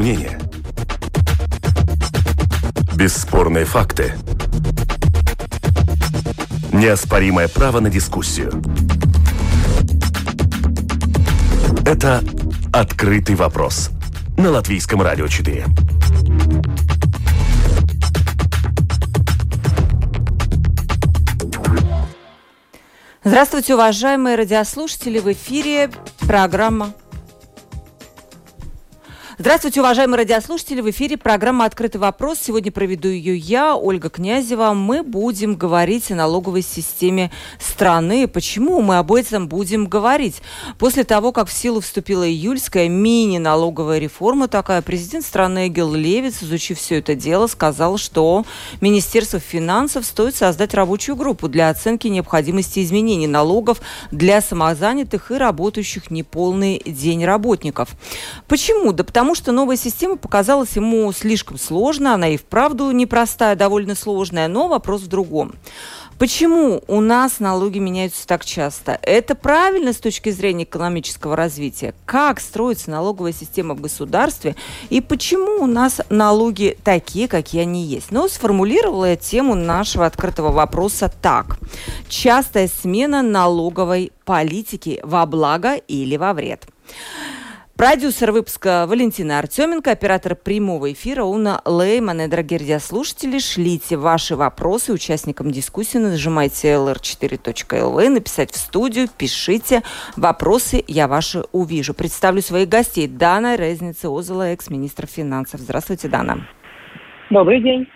мнения. Бесспорные факты. Неоспоримое право на дискуссию. Это «Открытый вопрос» на Латвийском радио 4. Здравствуйте, уважаемые радиослушатели! В эфире программа Здравствуйте, уважаемые радиослушатели. В эфире программа «Открытый вопрос». Сегодня проведу ее я, Ольга Князева. Мы будем говорить о налоговой системе страны. Почему мы об этом будем говорить? После того, как в силу вступила июльская мини-налоговая реформа такая, президент страны Эгил Левиц, изучив все это дело, сказал, что Министерство финансов стоит создать рабочую группу для оценки необходимости изменений налогов для самозанятых и работающих неполный день работников. Почему? Да потому потому что новая система показалась ему слишком сложной, она и вправду непростая, довольно сложная, но вопрос в другом. Почему у нас налоги меняются так часто? Это правильно с точки зрения экономического развития? Как строится налоговая система в государстве? И почему у нас налоги такие, какие они есть? Ну, сформулировала я тему нашего открытого вопроса так. Частая смена налоговой политики во благо или во вред. Продюсер выпуска Валентина Артеменко, оператор прямого эфира Уна Лейман. И, дорогие радиослушатели, шлите ваши вопросы участникам дискуссии. Нажимайте lr4.lv, написать в студию, пишите вопросы, я ваши увижу. Представлю своих гостей. Дана Резница Озела, экс-министр финансов. Здравствуйте, Дана. Добрый день.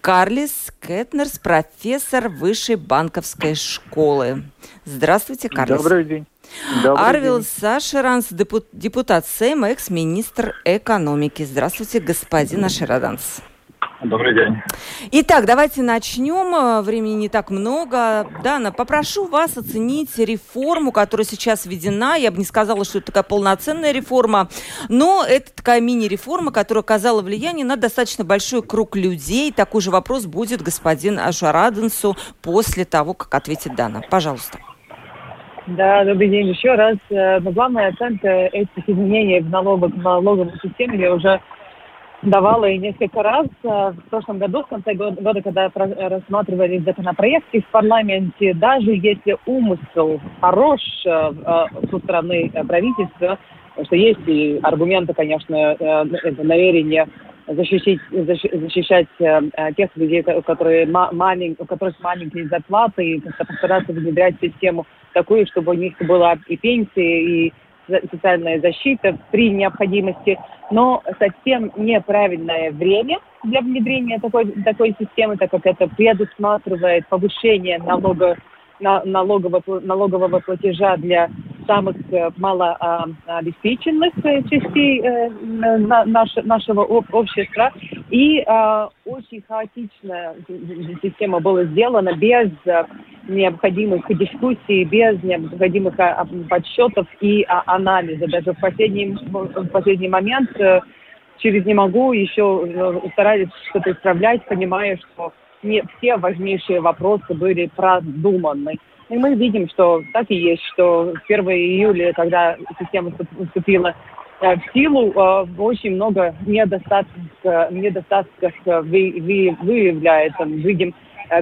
Карлис Кетнерс, профессор Высшей банковской школы. Здравствуйте, Карлис. Добрый день. Добрый Арвил день. Сашеранс, депутат Сейма, экс-министр экономики. Здравствуйте, господин Ашераданс. Добрый день. Итак, давайте начнем. Э, времени не так много. Дана, попрошу вас оценить реформу, которая сейчас введена. Я бы не сказала, что это такая полноценная реформа, но это такая мини-реформа, которая оказала влияние на достаточно большой круг людей. Такой же вопрос будет господин Ашараденсу после того, как ответит Дана. Пожалуйста. Да, добрый день еще раз. Э, но главная оценка этих изменений в налоговой, налоговой системе я уже давала и несколько раз. Э, в прошлом году, в конце года, когда рассматривали законопроекты в парламенте, даже если умысел хорош э, со стороны правительства, что есть и аргументы, конечно, это намерение защищать, защищать тех людей, которые малень, у которых маленькие зарплаты, и постараться внедрять систему такую, чтобы у них была и пенсия, и социальная защита при необходимости, но совсем неправильное время для внедрения такой, такой системы, так как это предусматривает повышение налога, налогового, налогового платежа для самых э, малообеспеченных э, частей э, нашего общества. И очень хаотичная система была сделана без необходимых дискуссий, без необходимых подсчетов и анализа. Даже в последний, в последний момент через «не могу» еще старались что-то исправлять, понимая, что не все важнейшие вопросы были продуманы. И мы видим, что так и есть, что с 1 июля, когда система вступила э, в силу, э, очень много недостатков, недостатков э, выявляется. Видим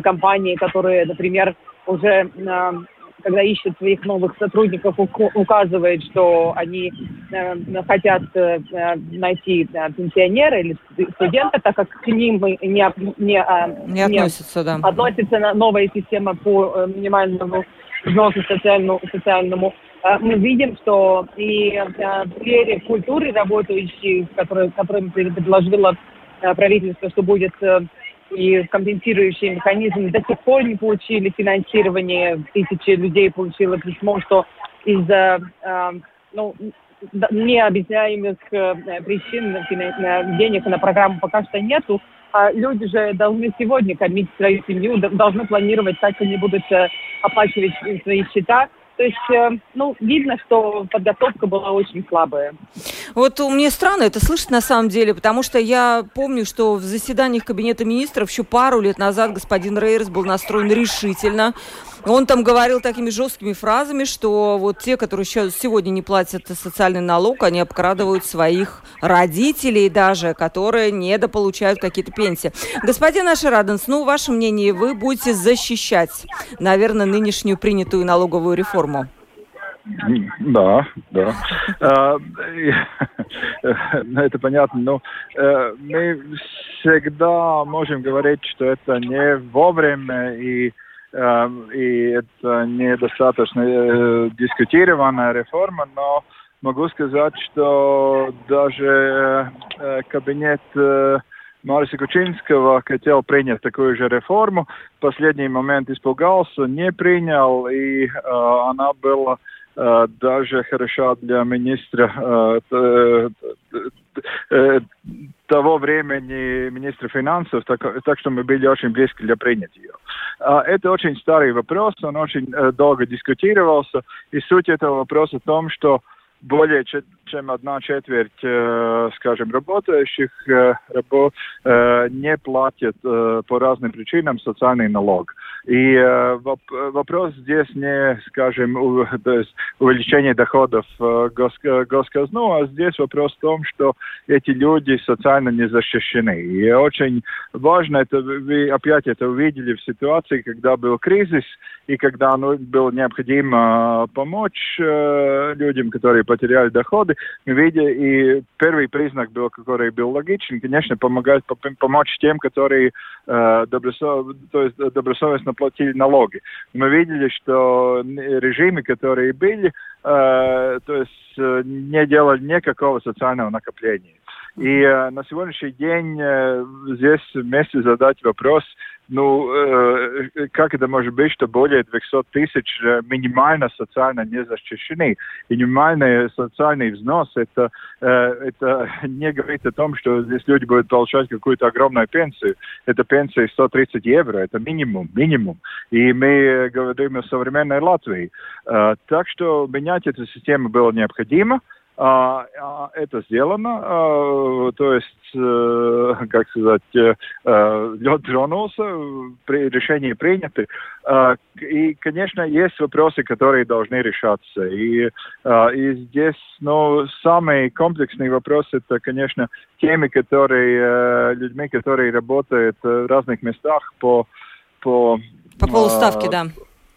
компании, которые, например, уже когда ищут своих новых сотрудников, указывает, что они э, хотят э, найти э, пенсионера или студента, так как к ним не, не, а, не, относится, да. относится новая система по минимальному взносу социальному, социальному мы видим, что и в сфере культуры работающие, которые, которым предложила правительство, что будет и компенсирующие механизмы до сих пор не получили финансирование. Тысячи людей получило письмо, что из-за э, ну, необъясняемых э, причин э, денег на программу пока что нету. А люди же должны сегодня кормить свою семью, должны планировать, как они будут э, оплачивать свои счета. То есть, э, ну, видно, что подготовка была очень слабая. Вот мне странно это слышать на самом деле, потому что я помню, что в заседаниях Кабинета министров еще пару лет назад господин Рейерс был настроен решительно. Он там говорил такими жесткими фразами, что вот те, которые сейчас сегодня не платят социальный налог, они обкрадывают своих родителей даже, которые недополучают какие-то пенсии. Господин Ашираденс, ну, ваше мнение, вы будете защищать, наверное, нынешнюю принятую налоговую реформу? Да, да. А, это понятно. Но э, мы всегда можем говорить, что это не вовремя и и это недостаточно э, дискутированная реформа, но могу сказать, что даже э, кабинет э, Мариса Кучинского хотел принять такую же реформу. В последний момент испугался, не принял, и она была даже хороша для министра того времени министра финансов, так, так что мы были очень близки для принять ее. А, это очень старый вопрос, он очень э, долго дискутировался, и суть этого вопроса в том, что более чем одна четверть, э, скажем, работающих э, э, не платят по разным причинам социальный налог. И вопрос здесь не, скажем, увеличение доходов гос, госказну, а здесь вопрос в том, что эти люди социально не защищены. И очень важно, это вы опять это увидели в ситуации, когда был кризис, и когда ну, было необходимо помочь людям, которые потеряли доходы, видели, и первый признак был, который был логичен, конечно, помогать, помочь тем, которые э, добросов, то есть добросовестно платили налоги. Мы видели, что режимы, которые были, э, то есть э, не делали никакого социального накопления. И э, на сегодняшний день э, здесь вместе задать вопрос, ну, э, как это может быть, что более 200 тысяч э, минимально социально не защищены? Минимальный социальный взнос, это, э, это не говорит о том, что здесь люди будут получать какую-то огромную пенсию. Это пенсия 130 евро, это минимум, минимум. И мы говорим о современной Латвии. Э, так что менять эту систему было необходимо. А, а, это сделано, а, то есть, э, как сказать, э, э, лед тронулся, при, решения приняты. И, конечно, есть вопросы, которые должны решаться. И, и здесь, ну, самый комплексный вопрос это, конечно, темы, которые, людьми, которые работают в разных местах по по по полуставке, да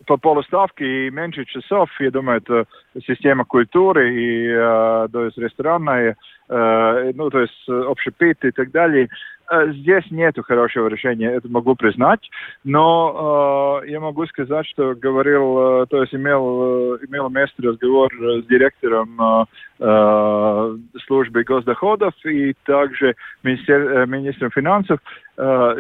по полуставке и меньше часов, я думаю, это система культуры и э, то есть ресторанная, э, ну, то есть общепит и так далее. Э, здесь нет хорошего решения, это могу признать, но э, я могу сказать, что говорил, э, то есть имел, э, имел место разговор с директором э, э службы госдоходов и также министер, министром финансов. Э,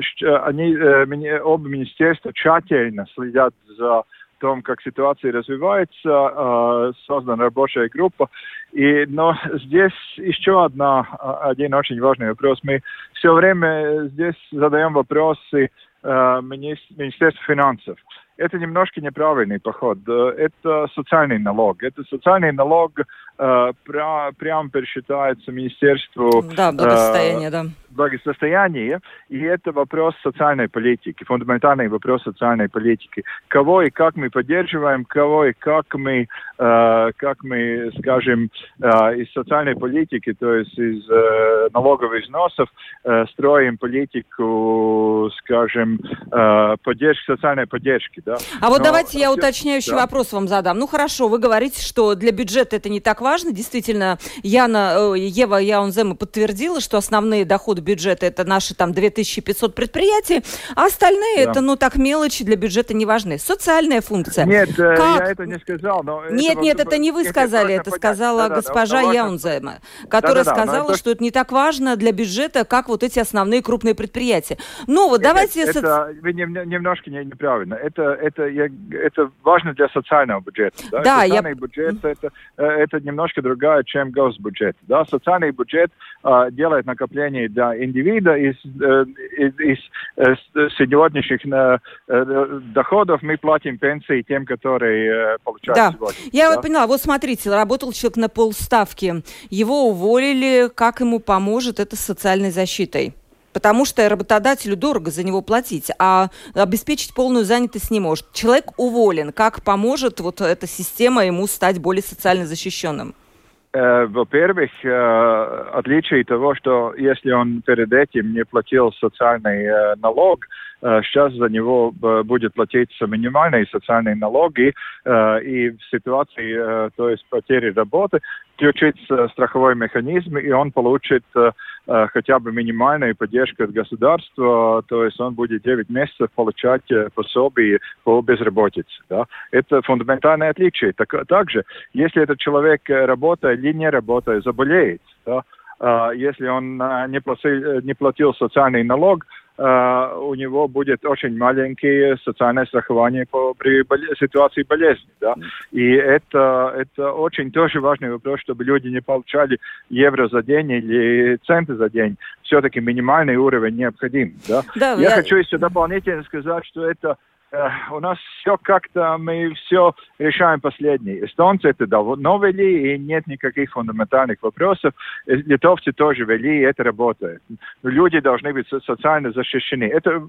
они, э, оба министерства тщательно следят за том, как ситуация развивается, э, создана рабочая группа. И, но здесь еще одна, а, один очень важный вопрос. Мы все время здесь задаем вопросы э, Министерству финансов это немножко неправильный подход. Это социальный налог. Это социальный налог э, прям пересчитается Министерству... Да, благосостояние, э, да. Благосостояние. И это вопрос социальной политики, фундаментальный вопрос социальной политики. Кого и как мы поддерживаем, кого и как мы, э, как мы скажем, э, из социальной политики, то есть из э, налоговых взносов, э, строим политику, скажем, э, поддержки, социальной поддержки да. А вот Но, давайте я уточняющий да. вопрос вам задам. Ну хорошо, вы говорите, что для бюджета это не так важно. Действительно, Яна, э, Ева Яунзема подтвердила, что основные доходы бюджета это наши там 2500 предприятий, а остальные да. это, ну так, мелочи для бюджета не важны. Социальная функция. Нет, э, как? я это не сказал. Но нет, это нет, это не вы сказали, это сказала да, госпожа да, Яунзема, которая да, да, сказала, что это не так важно для бюджета, как вот эти основные крупные предприятия. Ну вот давайте... Это, это вы немножко неправильно. Это это, это важно для социального бюджета. Да, да социальный я... бюджет это, это немножко другая, чем госбюджет. Да, социальный бюджет э, делает накопление для индивида из, э, из, из э, сегодняшних э, доходов мы платим пенсии тем, которые э, получают да. сегодня. Я да? поняла. Вот смотрите, работал человек на полставки, его уволили, как ему поможет это с социальной защитой? Потому что работодателю дорого за него платить, а обеспечить полную занятость не может. Человек уволен. Как поможет вот эта система ему стать более социально защищенным? Э, во-первых, э, отличие того, что если он перед этим не платил социальный э, налог, сейчас за него будет платиться минимальные социальные налоги, и в ситуации, то есть потери работы, включится страховой механизм, и он получит Э, хотя бы минимальная поддержка от государства, то есть он будет 9 месяцев получать э, пособие по безработице. Да? Это фундаментальное отличие. Так, также, если этот человек э, работает или не работает, заболеет, да? если он не платил, не платил социальный налог, у него будет очень маленькие социальное страхование по, при боле, ситуации болезни. Да? И это, это очень тоже важный вопрос, чтобы люди не получали евро за день или центы за день. Все-таки минимальный уровень необходим. Да? Да, я, я хочу еще дополнительно сказать, что это у нас все как-то, мы все решаем последние. Эстонцы это давно вели, и нет никаких фундаментальных вопросов. Э, литовцы тоже вели, и это работает. Люди должны быть социально защищены. Это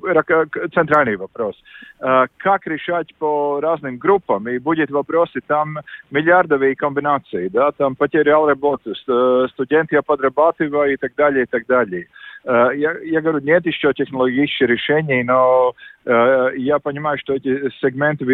центральный вопрос. Э, как решать по разным группам? И будет вопросы там миллиардовые комбинации, да, там потерял работу, студент я подрабатываю и так далее, и так далее. Я, я говорю, нет еще технологических решений, но Э, я понимаю, что эти сегменты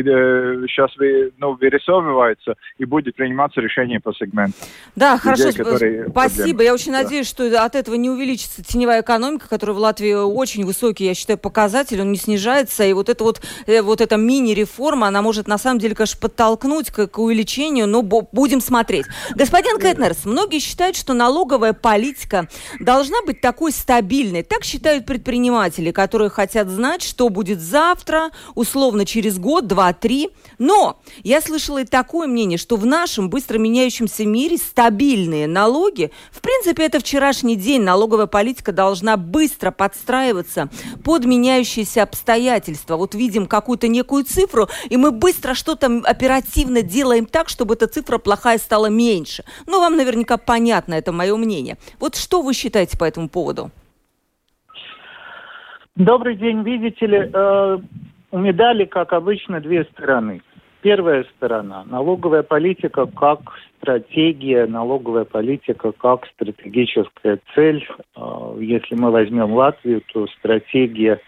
сейчас ну, вырисовываются и будет приниматься решение по сегменту. Да, людей, хорошо, спасибо. Проблемы. Я очень да. надеюсь, что от этого не увеличится теневая экономика, которая в Латвии очень высокий, я считаю, показатель, он не снижается, и вот эта вот, э, вот эта мини-реформа, она может на самом деле, конечно, подтолкнуть к, к увеличению, но будем смотреть. Господин Кэтнерс, многие считают, что налоговая политика должна быть такой стабильной. Так считают предприниматели, которые хотят знать, что будет будет завтра, условно через год, два, три. Но я слышала и такое мнение, что в нашем быстро меняющемся мире стабильные налоги, в принципе, это вчерашний день, налоговая политика должна быстро подстраиваться под меняющиеся обстоятельства. Вот видим какую-то некую цифру, и мы быстро что-то оперативно делаем так, чтобы эта цифра плохая стала меньше. Ну, вам наверняка понятно, это мое мнение. Вот что вы считаете по этому поводу? Добрый день, видите ли, э, у медали, как обычно, две стороны. Первая сторона – налоговая политика как стратегия, налоговая политика как стратегическая цель. Э, если мы возьмем Латвию, то стратегия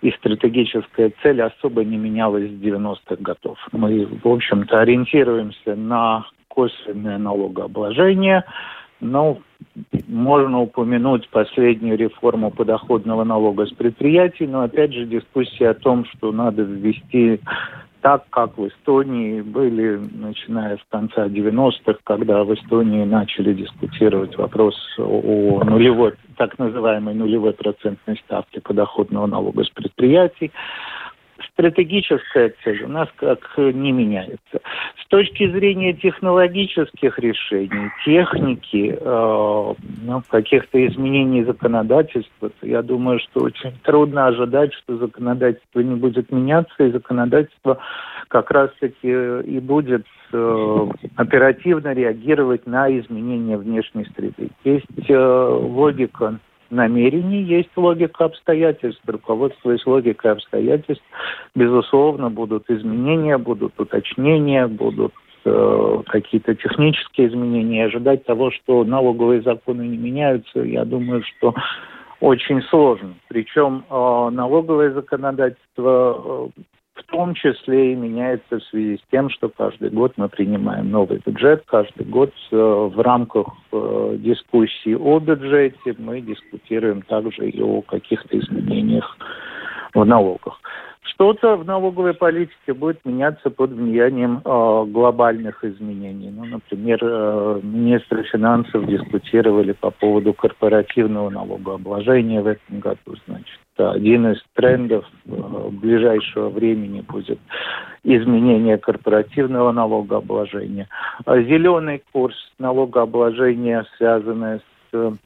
и стратегическая цель особо не менялась с 90-х годов. Мы, в общем-то, ориентируемся на косвенное налогообложение – ну, можно упомянуть последнюю реформу подоходного налога с предприятий, но опять же дискуссия о том, что надо ввести так, как в Эстонии были, начиная с конца 90-х, когда в Эстонии начали дискутировать вопрос о нулевой, так называемой нулевой процентной ставке подоходного налога с предприятий стратегическая цель у нас как не меняется. С точки зрения технологических решений, техники, э, ну, каких-то изменений законодательства, я думаю, что очень трудно ожидать, что законодательство не будет меняться, и законодательство как раз-таки и будет э, оперативно реагировать на изменения внешней среды. Есть э, логика намерений, есть логика обстоятельств. Руководствуясь логикой обстоятельств, безусловно, будут изменения, будут уточнения, будут э, какие-то технические изменения. Ожидать того, что налоговые законы не меняются, я думаю, что очень сложно. Причем э, налоговое законодательство э, в том числе и меняется в связи с тем, что каждый год мы принимаем новый бюджет, каждый год э, в рамках э, дискуссии о бюджете мы дискутируем также и о каких-то изменениях в налогах. Что-то в налоговой политике будет меняться под влиянием э, глобальных изменений. Ну, например, э, министры финансов дискутировали по поводу корпоративного налогообложения в этом году. Значит, один из трендов э, ближайшего времени будет изменение корпоративного налогообложения. Зеленый курс налогообложения, связанный с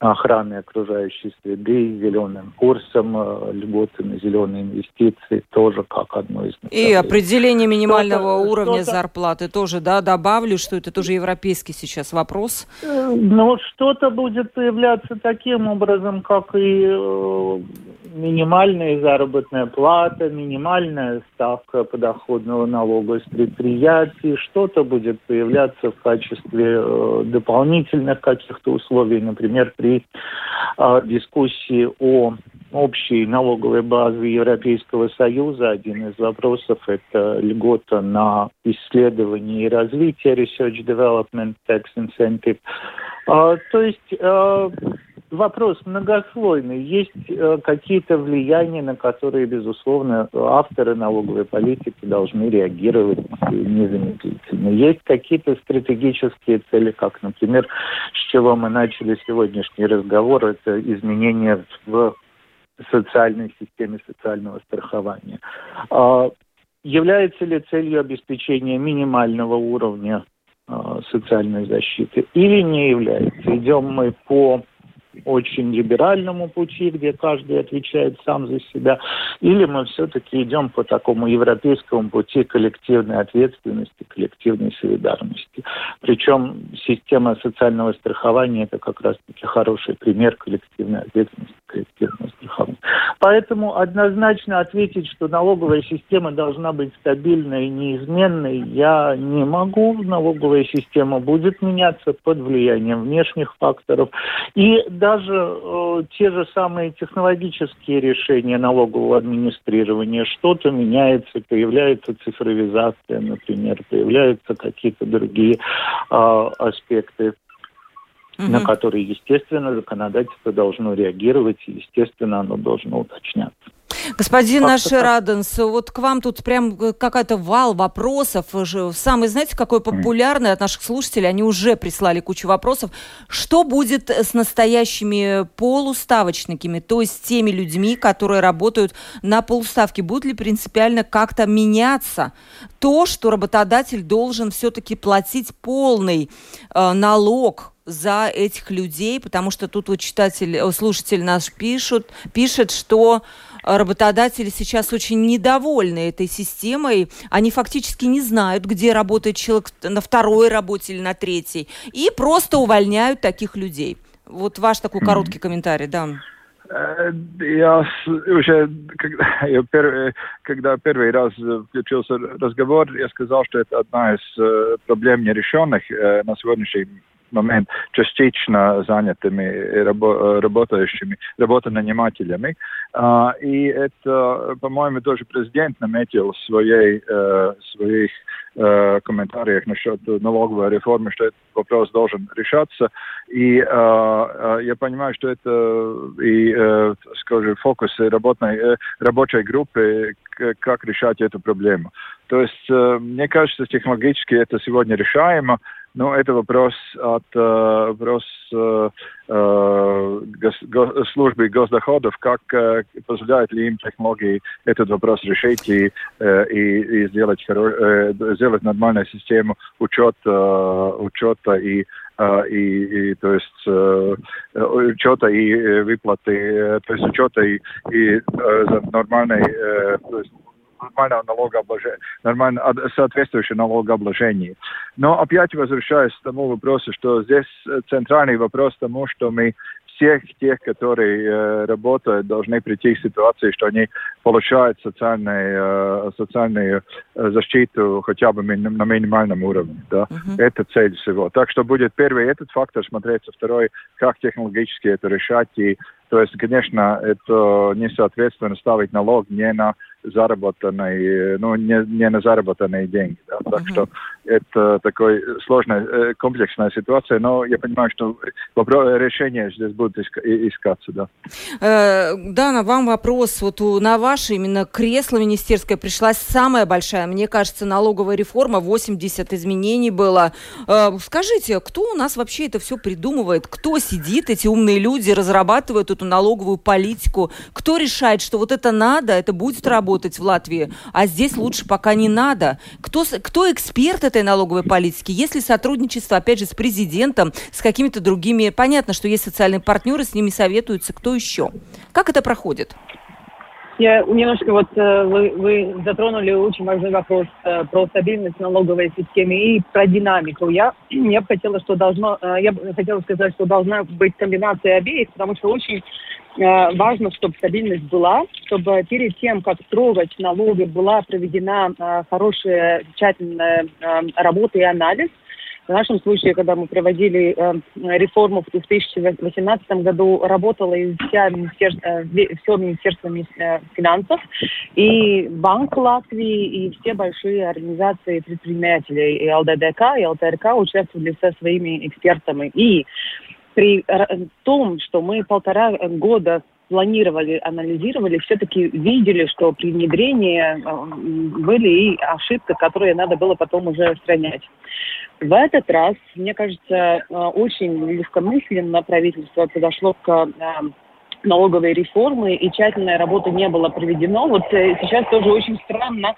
охраны окружающей среды, зеленым курсом, э, льготы на зеленые инвестиции тоже как одно из И определение минимального что уровня что зарплаты тоже, да, добавлю, что это тоже европейский сейчас вопрос. Э, ну, что-то будет появляться таким образом, как и э, минимальная заработная плата, минимальная ставка подоходного налога с предприятий, что-то будет появляться в качестве дополнительных каких-то условий, например, при при э, дискуссии о общей налоговой базе Европейского Союза один из вопросов – это льгота на исследование и развитие, Research Development Tax Incentive. А, то есть а, вопрос многослойный. Есть э, какие-то влияния, на которые, безусловно, авторы налоговой политики должны реагировать незамедлительно. Есть какие-то стратегические цели, как, например, с чего мы начали сегодняшний разговор, это изменения в социальной системе социального страхования. А является ли целью обеспечения минимального уровня а, социальной защиты или не является? Идем мы по очень либеральному пути, где каждый отвечает сам за себя, или мы все-таки идем по такому европейскому пути коллективной ответственности, коллективной солидарности. Причем система социального страхования это как раз-таки хороший пример коллективной ответственности, Поэтому однозначно ответить, что налоговая система должна быть стабильной и неизменной, я не могу. Налоговая система будет меняться под влиянием внешних факторов. И даже э, те же самые технологические решения налогового администрирования, что-то меняется, появляется цифровизация, например, появляются какие-то другие э, аспекты угу. на которые, естественно, законодательство должно реагировать, и, естественно, оно должно уточняться. Господин наш Раденс, вот к вам тут прям какая-то вал вопросов. Самый, знаете, какой популярный от наших слушателей, они уже прислали кучу вопросов. Что будет с настоящими полуставочниками, то есть теми людьми, которые работают на полуставке? Будет ли принципиально как-то меняться то, что работодатель должен все-таки платить полный э, налог за этих людей, потому что тут вот читатель, э, слушатель наш пишут, пишет, что работодатели сейчас очень недовольны этой системой. Они фактически не знают, где работает человек на второй работе или на третьей. И просто увольняют таких людей. Вот ваш такой короткий комментарий, да. Э, я уже, когда, я первый, когда первый раз включился разговор, я сказал, что это одна из э, проблем нерешенных э, на сегодняшний момент частично занятыми рабо работающими, работонанимателями. А, и это, по-моему, тоже президент наметил в своей, э, своих э, комментариях насчет налоговой реформы, что этот вопрос должен решаться. И э, я понимаю, что это и, скажем, фокус работной, рабочей группы, как решать эту проблему. То есть, мне кажется, технологически это сегодня решаемо, ну, это вопрос от э, вопрос э, э, гос, го, службы госдоходов, как позволяет ли им технологии этот вопрос решить и, и, и сделать, э, сделать нормальную систему учета, учета и и, и то есть учета и выплаты, то есть учета и, и uh, нормальной, то есть нормального налогообложения, нормально соответствующее налогообложение. Но опять возвращаясь к тому вопросу, что здесь центральный вопрос тому, что мы всех тех, которые э, работают, должны прийти к ситуации, что они получают социальную, э, социальную э, защиту хотя бы ми- на минимальном уровне. Да? Uh-huh. Это цель всего. Так что будет первый этот фактор смотреться, второй, как технологически это решать и То есть, конечно, это несоответственно ставить налог не на заработанные, ну, не, не на заработанные деньги. Да? Так uh-huh. что это такая сложная, э, комплексная ситуация, но я понимаю, что решение здесь будет искаться, да. Э, на вам вопрос. Вот на ваше именно кресло министерское пришлась самая большая, мне кажется, налоговая реформа, 80 изменений было. Э, скажите, кто у нас вообще это все придумывает? Кто сидит, эти умные люди, разрабатывают эту налоговую политику? Кто решает, что вот это надо, это будет работать? в Латвии, а здесь лучше пока не надо. Кто, кто эксперт этой налоговой политики? Если сотрудничество, опять же, с президентом, с какими-то другими, понятно, что есть социальные партнеры, с ними советуются, кто еще? Как это проходит? Я немножко вот э, вы, вы затронули очень важный вопрос э, про стабильность налоговой системы и про динамику. Я, я бы хотела, что должно, э, я хотела сказать, что должна быть комбинация обеих, потому что очень важно, чтобы стабильность была, чтобы перед тем, как трогать налоги, была проведена хорошая, тщательная работа и анализ. В нашем случае, когда мы проводили реформу в 2018 году, работало и вся министерство, все Министерство финансов, и Банк Латвии, и все большие организации предпринимателей, и ЛДДК, и ЛТРК участвовали со своими экспертами. И при том, что мы полтора года планировали, анализировали, все-таки видели, что при внедрении э, были и ошибки, которые надо было потом уже устранять. В этот раз, мне кажется, э, очень легкомысленно правительство подошло к э, налоговой реформы, и тщательная работа не была проведена. Вот сейчас тоже очень странно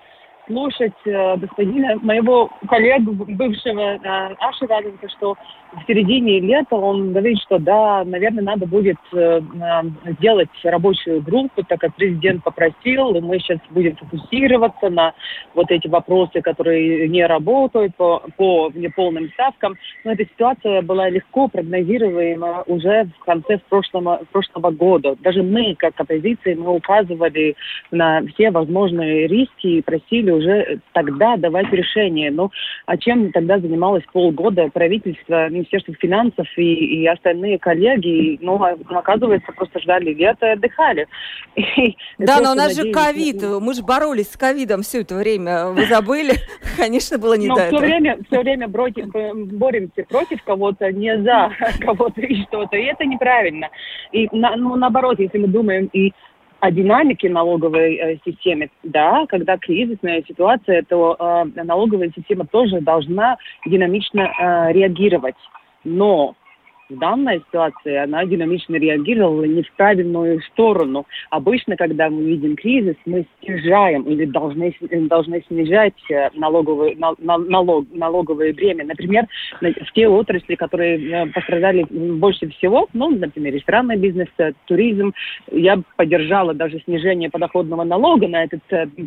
слушать господина, моего коллегу, бывшего Аши Раденко, что в середине лета он говорит, что да, наверное, надо будет э, э, сделать рабочую группу, так как президент попросил, и мы сейчас будем фокусироваться на вот эти вопросы, которые не работают по, по неполным ставкам. Но эта ситуация была легко прогнозируема уже в конце прошлого, прошлого года. Даже мы, как оппозиция, мы указывали на все возможные риски и просили уже тогда давать решение. Ну, а чем тогда занималось полгода правительство, Министерство финансов и, и остальные коллеги? Ну, а, оказывается, просто ждали лета и отдыхали. И да, но у нас же ковид, мы же боролись с ковидом все это время. Вы забыли? Конечно, было не до все этого. Время, все время боремся против кого-то, не за кого-то и что-то. И это неправильно. И ну, наоборот, если мы думаем и о динамике налоговой э, системы, да, когда кризисная ситуация, то э, налоговая система тоже должна динамично э, реагировать. Но в данной ситуации она динамично реагировала не в правильную сторону. Обычно, когда мы видим кризис, мы снижаем или должны, должны снижать э, налоговые, налог, налоговое бремя. Например, в те отрасли, которые э, пострадали больше всего, ну, например, ресторанный бизнес, э, туризм, я поддержала даже снижение подоходного налога на этот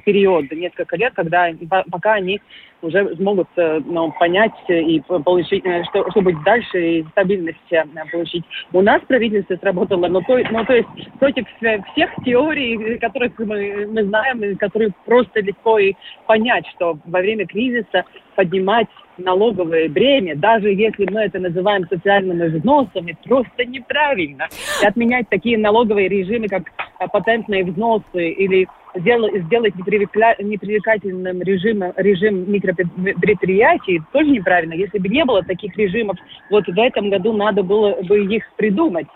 период, несколько лет, когда пока они уже смогут ну, понять и получить, что, что будет дальше, и стабильность получить. У нас правительство сработало, но то, но, то есть против всех теорий, которых мы, мы знаем, и которые просто легко и понять, что во время кризиса поднимать налоговое бремя, даже если мы это называем социальными взносами, просто неправильно. И отменять такие налоговые режимы, как патентные взносы или сделать, непривлекательным режим, режим микропредприятий тоже неправильно. Если бы не было таких режимов, вот в этом году надо было бы их придумать.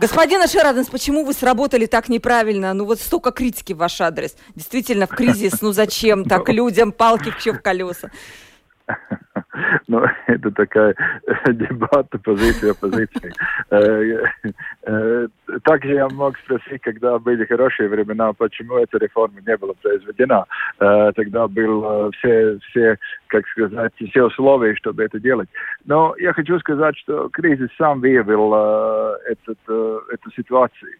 Господин Ашераденс, почему вы сработали так неправильно? Ну вот столько критики в ваш адрес. Действительно, в кризис, ну зачем так людям палки в колеса? Ну, это такая дебата позиции оппозиции. Также я мог спросить, когда были хорошие времена, почему эта реформа не была произведена. Тогда был все, все, как сказать, все условия, чтобы это делать. Но я хочу сказать, что кризис сам выявил этот, эту ситуацию.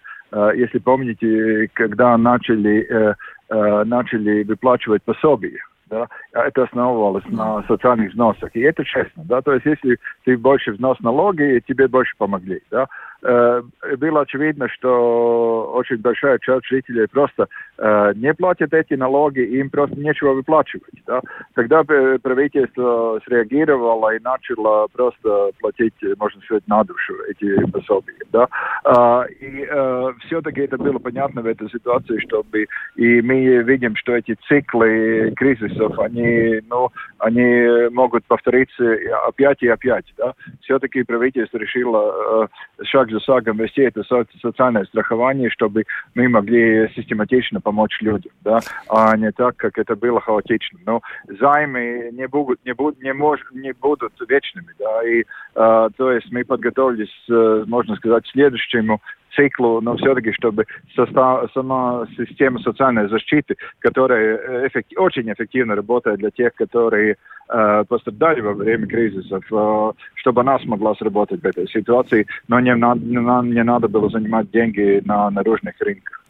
Если помните, когда начали, начали выплачивать пособия, да, это основывалось на социальных взносах. И это честно, да, то есть если ты больше взнос налоги, тебе больше помогли, да. Э, было очевидно, что очень большая часть жителей просто э, не платят эти налоги, им просто нечего выплачивать. Да? Тогда правительство среагировало и начало просто платить, можно сказать, на душу эти пособия. Да? А, и э, все-таки это было понятно в этой ситуации, чтобы и мы видим, что эти циклы кризисов, они, ну, они могут повториться опять и опять. Да? Все-таки правительство решило э, шаг за шагом вести это социальное страхование, чтобы мы могли систематично помочь людям, да? а не так, как это было хаотично. Но займы не будут, не будут, не мож, не будут вечными. Да? И, э, то есть мы подготовились, э, можно сказать, к следующему циклу, но все-таки, чтобы состав, сама система социальной защиты, которая эффектив, очень эффективно работает для тех, которые э, пострадали во время кризисов, э, чтобы она смогла сработать в этой ситуации, но не, нам не надо было занимать деньги на наружных рынках.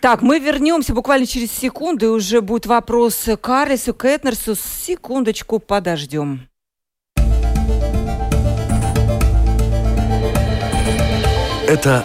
Так, мы вернемся буквально через секунду, и уже будет вопрос к Арису, Кэтнерсу. Секундочку подождем. Это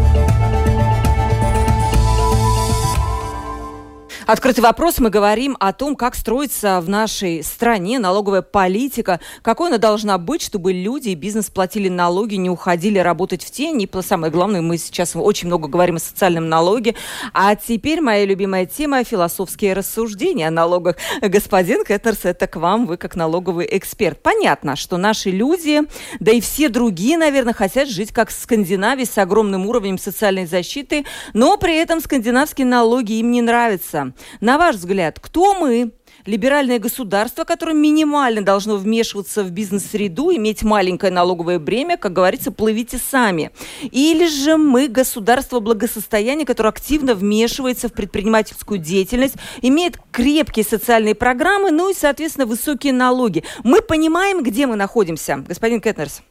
Открытый вопрос. Мы говорим о том, как строится в нашей стране налоговая политика, какой она должна быть, чтобы люди и бизнес платили налоги, не уходили работать в тень. И самое главное, мы сейчас очень много говорим о социальном налоге. А теперь моя любимая тема – философские рассуждения о налогах. Господин Кеттерс, это к вам, вы как налоговый эксперт. Понятно, что наши люди, да и все другие, наверное, хотят жить как в Скандинавии с огромным уровнем социальной защиты, но при этом скандинавские налоги им не нравятся. На ваш взгляд, кто мы? Либеральное государство, которое минимально должно вмешиваться в бизнес-среду, иметь маленькое налоговое бремя, как говорится, плывите сами. Или же мы государство благосостояния, которое активно вмешивается в предпринимательскую деятельность, имеет крепкие социальные программы, ну и, соответственно, высокие налоги. Мы понимаем, где мы находимся. Господин Кетнерс.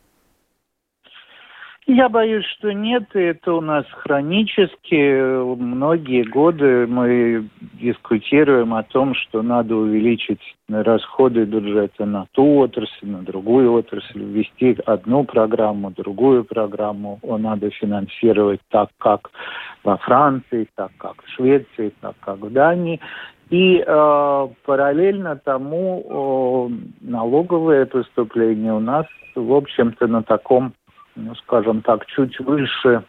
Я боюсь, что нет. Это у нас хронически. Многие годы мы дискутируем о том, что надо увеличить расходы бюджета на ту отрасль, на другую отрасль, ввести одну программу, другую программу. Надо финансировать так, как во Франции, так, как в Швеции, так, как в Дании. И э, параллельно тому э, налоговые поступления у нас, в общем-то, на таком ну, скажем так, чуть выше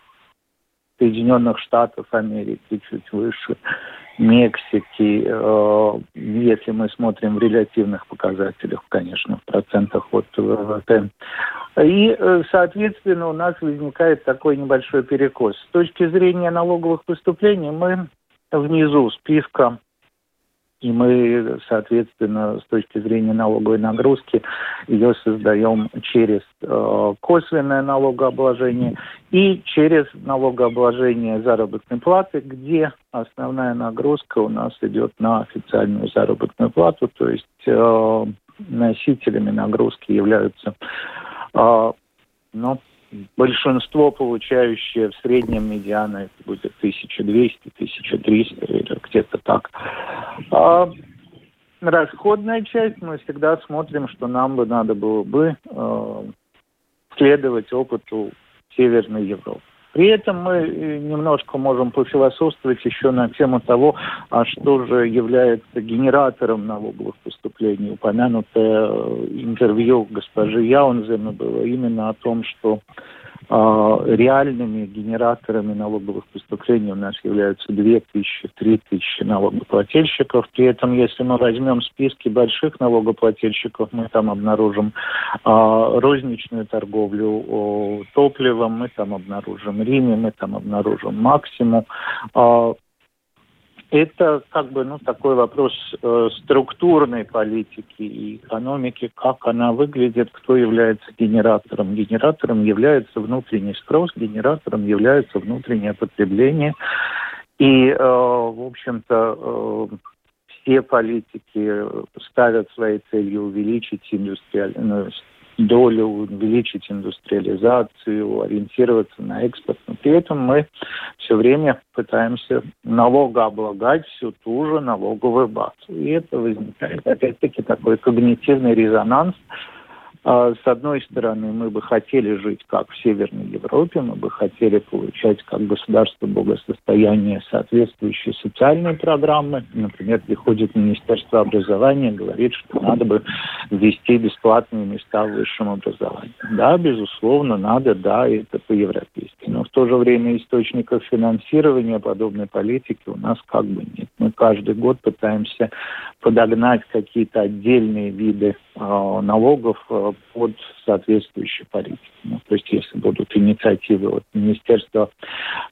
Соединенных Штатов Америки, чуть выше Мексики, э, если мы смотрим в релятивных показателях, конечно, в процентах от ВВП. И, э, соответственно, у нас возникает такой небольшой перекос. С точки зрения налоговых поступлений мы внизу списка и мы, соответственно, с точки зрения налоговой нагрузки, ее создаем через э, косвенное налогообложение и через налогообложение заработной платы, где основная нагрузка у нас идет на официальную заработную плату, то есть э, носителями нагрузки являются э, большинство, получающее в среднем медиана, это будет 1200, 1300 или где-то так. А расходная часть мы всегда смотрим, что нам бы надо было бы э, следовать опыту Северной Европы. При этом мы э, немножко можем пофилософствовать еще на тему того, а что же является генератором налоговых поступлений. Упомянутое э, интервью госпожи Яунзена было именно о том, что реальными генераторами налоговых поступлений у нас являются 2000-3000 налогоплательщиков. При этом, если мы возьмем списки больших налогоплательщиков, мы там обнаружим а, розничную торговлю о, топливом, мы там обнаружим Риме, мы там обнаружим Максимум. А, это как бы ну, такой вопрос э, структурной политики и экономики, как она выглядит, кто является генератором. Генератором является внутренний спрос, генератором является внутреннее потребление. И, э, в общем-то, э, все политики ставят своей целью увеличить индустриальность долю, увеличить индустриализацию, ориентироваться на экспорт. Но при этом мы все время пытаемся налогооблагать всю ту же налоговую базу. И это возникает, опять-таки, такой когнитивный резонанс, с одной стороны, мы бы хотели жить как в Северной Европе, мы бы хотели получать как государство благосостояние соответствующие социальные программы. Например, приходит Министерство образования, говорит, что надо бы ввести бесплатные места в высшем образовании. Да, безусловно, надо, да, это по-европейски. Но в то же время источников финансирования подобной политики у нас как бы нет. Мы каждый год пытаемся подогнать какие-то отдельные виды э, налогов э, под соответствующие политики. Ну, то есть если будут инициативы от Министерства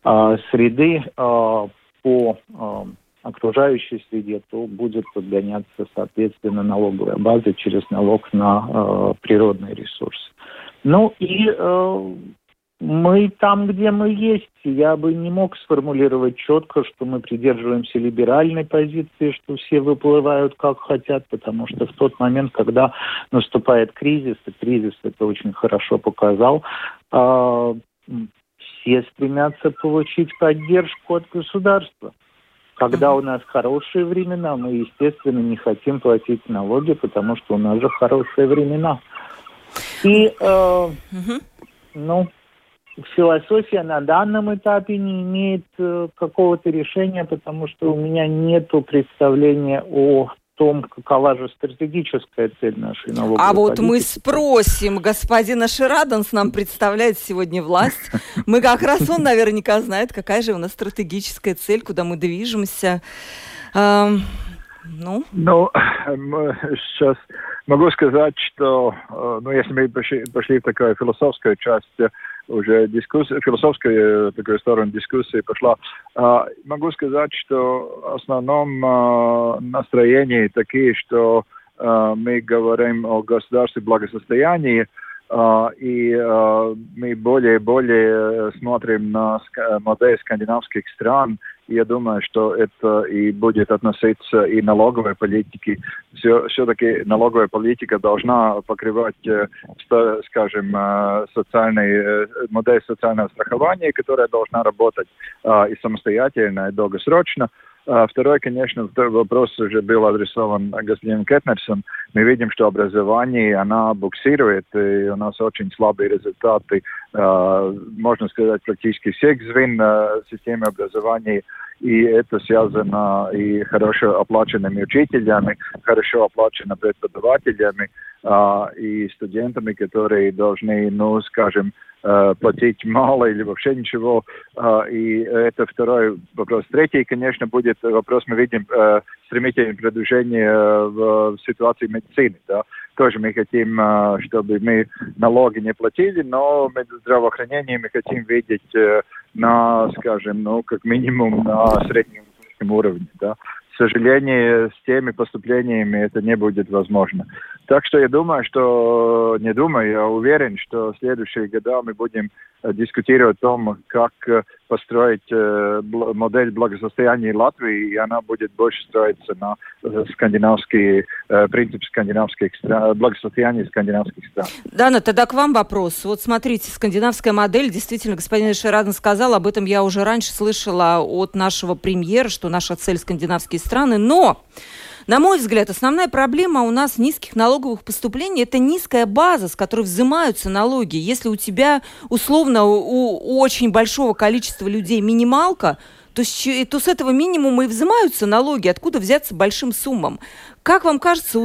э, среды э, по э, окружающей среде, то будет подгоняться, соответственно, налоговая база через налог на э, природные ресурсы. Ну и э, мы там, где мы есть. Я бы не мог сформулировать четко, что мы придерживаемся либеральной позиции, что все выплывают как хотят, потому что в тот момент, когда наступает кризис, и кризис это очень хорошо показал, э, все стремятся получить поддержку от государства. Когда у нас хорошие времена, мы, естественно, не хотим платить налоги, потому что у нас же хорошие времена. И, э, ну, философия на данном этапе не имеет э, какого-то решения, потому что у меня нет представления о том, какова же стратегическая цель нашей налоговой А вот политики. мы спросим, господина Шираданс нам представляет сегодня власть. Мы как раз он наверняка знает, какая же у нас стратегическая цель, куда мы движемся. ну? Ну, сейчас могу сказать, что, э, ну, если мы пошли, пошли в такую философскую часть, уже дискуссия, философская такая сторона дискуссии пошла. А, могу сказать, что в основном а, настроении такие, что а, мы говорим о государстве благосостоянии, и uh, мы более и более смотрим на модель скандинавских стран, я думаю, что это и будет относиться и налоговой политики. Все, все-таки налоговая политика должна покрывать, э, скажем, э, социальный, э, модель социального страхования, которая должна работать и самостоятельно, и долгосрочно. А второй, конечно, вопрос уже был адресован господину Кетнерсон. Мы видим, что образование, она буксирует, и у нас очень слабые результаты, а, можно сказать, практически всех звен системы образования и это связано и хорошо оплаченными учителями, хорошо оплаченными преподавателями, а, и студентами, которые должны, ну, скажем, э, платить мало или вообще ничего. А, и это второй вопрос. Третий, конечно, будет вопрос, мы видим э, стремительное продвижение в ситуации медицины. Да? Тоже мы хотим, э, чтобы мы налоги не платили, но здравоохранение мы хотим видеть на, скажем, ну, как минимум на среднем уровне. Да? сожалению, с теми поступлениями это не будет возможно. Так что я думаю, что, не думаю, я уверен, что в следующие годы мы будем э, дискутировать о том, как э, построить э, модель благосостояния Латвии, и она будет больше строиться на скандинавские принципы скандинавских стран, благосостояния скандинавских стран. Дана, тогда к вам вопрос. Вот смотрите, скандинавская модель, действительно, господин Шераден сказал, об этом я уже раньше слышала от нашего премьера, что наша цель скандинавские страны, но на мой взгляд, основная проблема у нас низких налоговых поступлений – это низкая база, с которой взимаются налоги. Если у тебя, условно, у, очень большого количества людей минималка, то с, то с этого минимума и взимаются налоги. Откуда взяться большим суммам? Как вам кажется,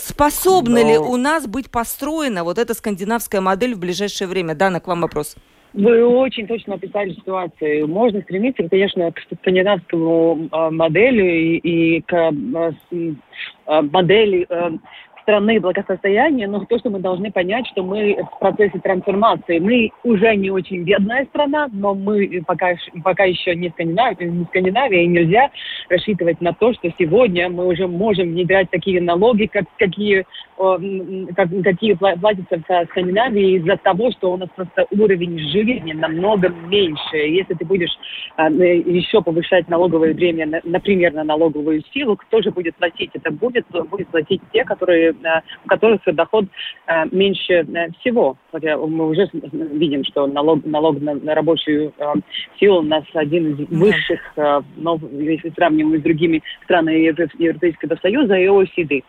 способна Но... ли у нас быть построена вот эта скандинавская модель в ближайшее время? Дана, к вам вопрос. Вы очень точно описали ситуацию. Можно стремиться, конечно, к скандинавскому э, моделю и, и к э, модели э, страны благосостояния, но то, что мы должны понять, что мы в процессе трансформации. Мы уже не очень бедная страна, но мы пока, пока еще не Скандинавия, не Скандинавия, и нельзя рассчитывать на то, что сегодня мы уже можем внедрять такие налоги, как, какие, как, какие платятся в Скандинавии из-за того, что у нас просто уровень жизни намного меньше. Если ты будешь а, еще повышать налоговое время, например, на налоговую силу, кто же будет платить? Это будет, будет платить те, которые Э, у которых доход э, меньше э, всего. Хотя мы уже видим, что налог, налог на, на рабочую силу у нас один из высших, но если сравниваем с другими странами Европейского Союза и ОСД.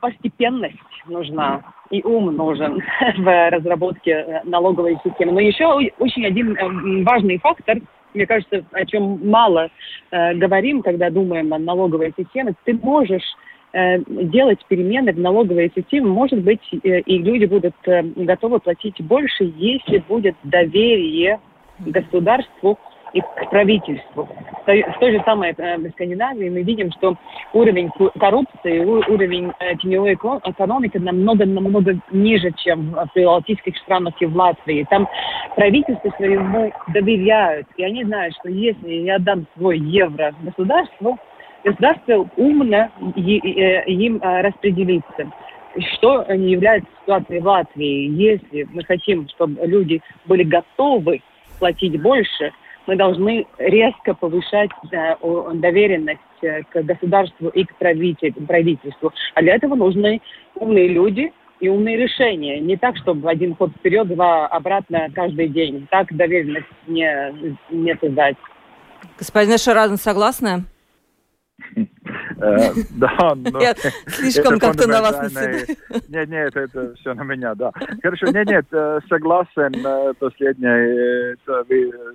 Постепенность нужна и ум нужен в разработке э, налоговой системы. Но еще очень один э, важный фактор, мне кажется, о чем мало э, говорим, когда думаем о налоговой системе, ты можешь э, делать перемены в налоговой системе, может быть, и люди будут готовы платить больше, если будет доверие государству и к правительству. В той же самой э, Скандинавии мы видим, что уровень коррупции, уровень э, теневой экономики намного-намного ниже, чем в прибалтийских странах и в Латвии. Там правительство своему доверяют, и они знают, что если я дам свой евро государству, государство умно э, им распределится что не является ситуацией в Латвии. Если мы хотим, чтобы люди были готовы платить больше, мы должны резко повышать доверенность э, к государству и к правительству. А для этого нужны умные люди и умные решения. Не так, чтобы один ход вперед, два обратно каждый день. Так доверенность не, не создать. Господин Шарадин, согласна? Э, да, но... Я слишком как-то на вас Нет, нет, это все на меня, да. Хорошо, нет, нет, э, согласен, э, последняя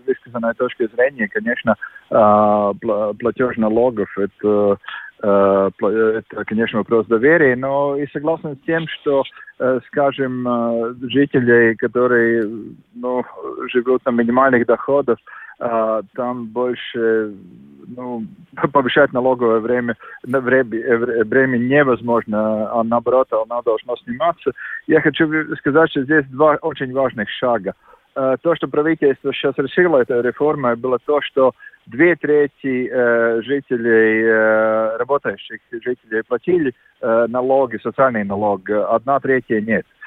высказанная точка зрения, конечно, платеж налогов, это это, конечно, вопрос доверия, но и согласен с тем, что, скажем, жители, которые ну, живут на минимальных доходах, там больше ну, повышать налоговое время, время, время невозможно, а наоборот, оно должно сниматься. Я хочу сказать, что здесь два очень важных шага. То, что правительство сейчас решило, эта реформа, было то, что две трети э, жителей, э, работающих жителей платили э, налоги, социальный налог, одна третья нет. Э,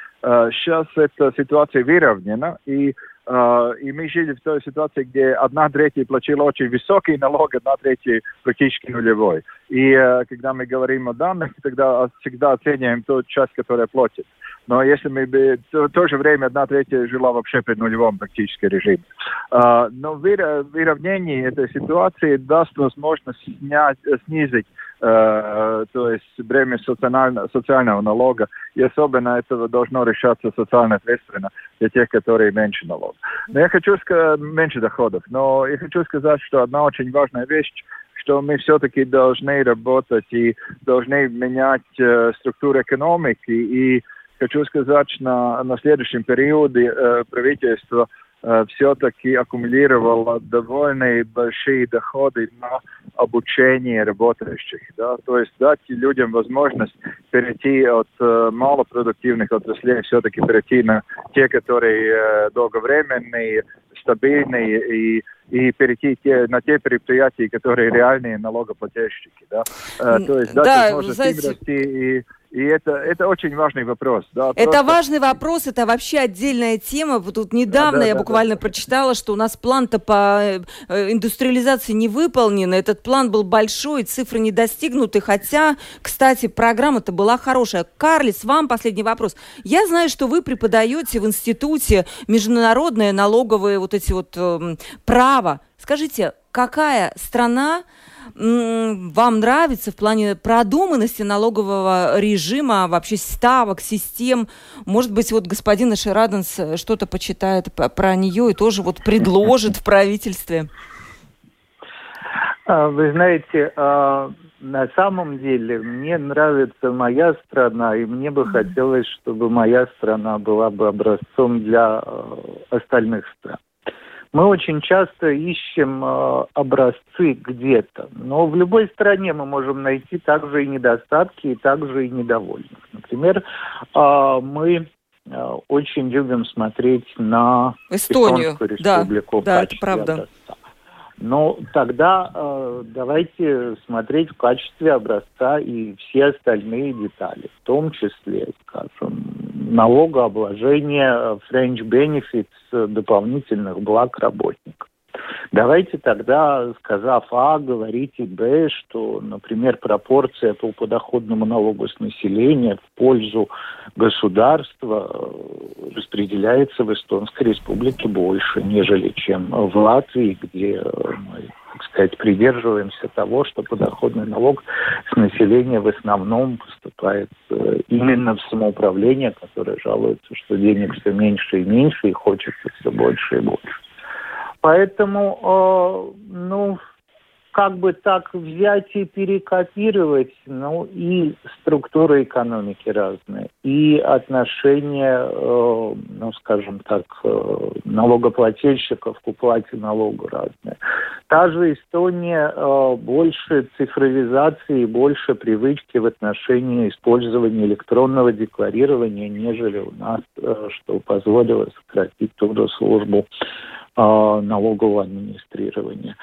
сейчас эта ситуация выровнена, и Uh, и мы жили в той ситуации, где одна третья платила очень высокий налог, одна третья практически нулевой. И uh, когда мы говорим о данных, тогда всегда оцениваем ту часть, которая платит. Но если мы бы в то же время одна третья жила вообще при нулевом практически режиме. Uh, но выровнение этой ситуации даст возможность снять, снизить Э, то есть бремя социально, социального налога, и особенно это должно решаться социально ответственно для тех, которые меньше налогов. Но я хочу сказать, меньше доходов, но я хочу сказать, что одна очень важная вещь, что мы все-таки должны работать и должны менять э, структуру экономики. И хочу сказать, что на, на следующем периоде э, правительство Э, все-таки аккумулировала довольно большие доходы на обучение работающих. Да? То есть дать людям возможность перейти от э, малопродуктивных отраслей, все-таки перейти на те, которые э, долговременные, стабильные и и перейти те, на те предприятия, которые реальные налогоплательщики. Да? То есть дать да, возможность знаете... им расти и и это, это очень важный вопрос. Да, это просто... важный вопрос, это вообще отдельная тема. Вот тут недавно да, да, я да, буквально да. прочитала, что у нас план-то по э, индустриализации не выполнен. Этот план был большой, цифры не достигнуты. Хотя, кстати, программа-то была хорошая. Карлис, вам последний вопрос. Я знаю, что вы преподаете в институте международное налоговое вот эти вот э, право. Скажите, какая страна вам нравится в плане продуманности налогового режима, вообще ставок, систем? Может быть, вот господин Шираденс что-то почитает про нее и тоже вот предложит в правительстве? А, вы знаете, а, на самом деле мне нравится моя страна, и мне бы хотелось, чтобы моя страна была бы образцом для а, остальных стран. Мы очень часто ищем э, образцы где-то, но в любой стране мы можем найти также и недостатки, и также и недовольных. Например, э, мы э, очень любим смотреть на Эстонию, республику да, да, это правда. Образца. Но тогда э, давайте смотреть в качестве образца и все остальные детали, в том числе, скажем, налогообложение French Benefits дополнительных благ работников. Давайте тогда, сказав А, говорите Б, что, например, пропорция по подоходному налогу с населения в пользу государства э, распределяется в Эстонской республике больше, нежели чем в Латвии, где мы так сказать, придерживаемся того, что подоходный налог с населения в основном поступает э, именно в самоуправление, которое жалуется, что денег все меньше и меньше, и хочется все больше и больше. Поэтому, э, ну, как бы так взять и перекопировать, ну и структура экономики разная, и отношения, э, ну скажем так, э, налогоплательщиков к уплате налогу разные. Та же Эстония э, больше цифровизации, больше привычки в отношении использования электронного декларирования, нежели у нас, э, что позволило сократить трудослужбу э, налогового администрирования.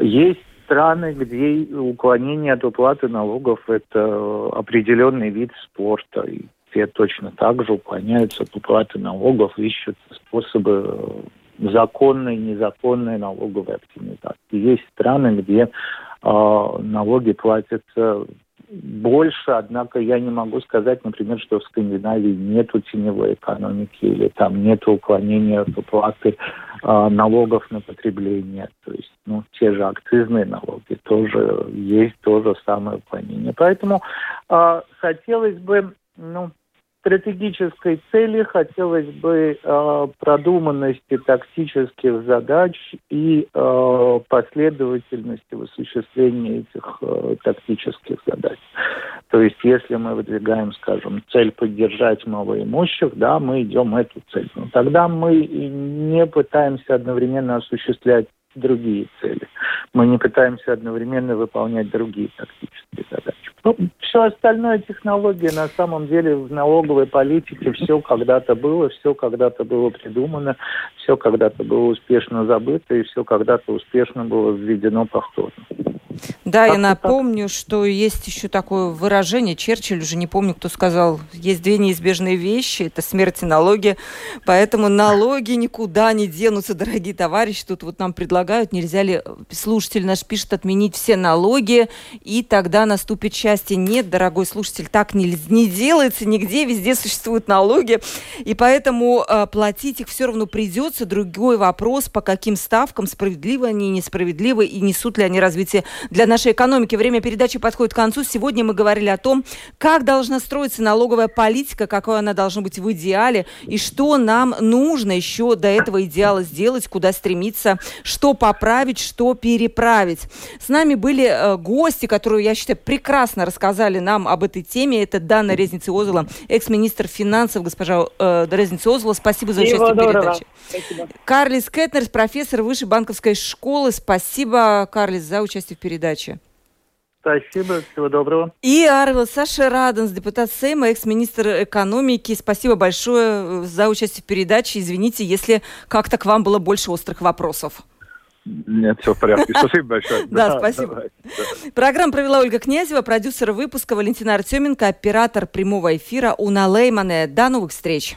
Есть страны, где уклонение от уплаты налогов – это определенный вид спорта. И все точно так же уклоняются от уплаты налогов, ищут способы законной, незаконной налоговой оптимизации. Есть страны, где э, налоги платятся больше, однако я не могу сказать, например, что в Скандинавии нет теневой экономики или там нет уклонения от уплаты э, налогов на потребление. То есть, ну, те же акцизные налоги тоже есть то же самое уклонение. Поэтому э, хотелось бы, ну, стратегической цели хотелось бы э, продуманности тактических задач и э, последовательности в осуществлении этих э, тактических задач. То есть, если мы выдвигаем, скажем, цель поддержать малоимущих, да, мы идем эту цель. Но тогда мы не пытаемся одновременно осуществлять другие цели. Мы не пытаемся одновременно выполнять другие тактические задачи. Ну, все остальное технология на самом деле в налоговой политике все когда-то было, все когда-то было придумано, все когда-то было успешно забыто и все когда-то успешно было введено повторно. Да, я напомню, так? что есть еще такое выражение, Черчилль уже не помню, кто сказал, есть две неизбежные вещи, это смерть и налоги, поэтому налоги никуда не денутся, дорогие товарищи. Тут вот нам предлагают, нельзя ли, слушатель наш пишет, отменить все налоги, и тогда наступит счастье. Нет, дорогой слушатель, так не, не делается нигде, везде существуют налоги, и поэтому э, платить их все равно придется. Другой вопрос, по каким ставкам, справедливы они, несправедливы, и несут ли они развитие для нашей экономики. Время передачи подходит к концу. Сегодня мы говорили о том, как должна строиться налоговая политика, какой она должна быть в идеале, и что нам нужно еще до этого идеала сделать, куда стремиться, что поправить, что переправить. С нами были э, гости, которые, я считаю, прекрасно рассказали нам об этой теме. Это Дана Резницы-Озола, экс-министр финансов, госпожа э, Резницы-Озола. Спасибо за участие в передаче. Спасибо. Карлис Кетнерс, профессор Высшей банковской школы. Спасибо, Карлис, за участие в передаче. Спасибо, всего доброго. И Арвел Саша Раденс, депутат Сейма, экс-министр экономики. Спасибо большое э, за участие в передаче. Извините, если как-то к вам было больше острых вопросов. Нет, все в порядке. Спасибо большое. Да, спасибо. Программу провела Ольга Князева, продюсер выпуска Валентина Артеменко, оператор прямого эфира Уна Леймане. До новых встреч.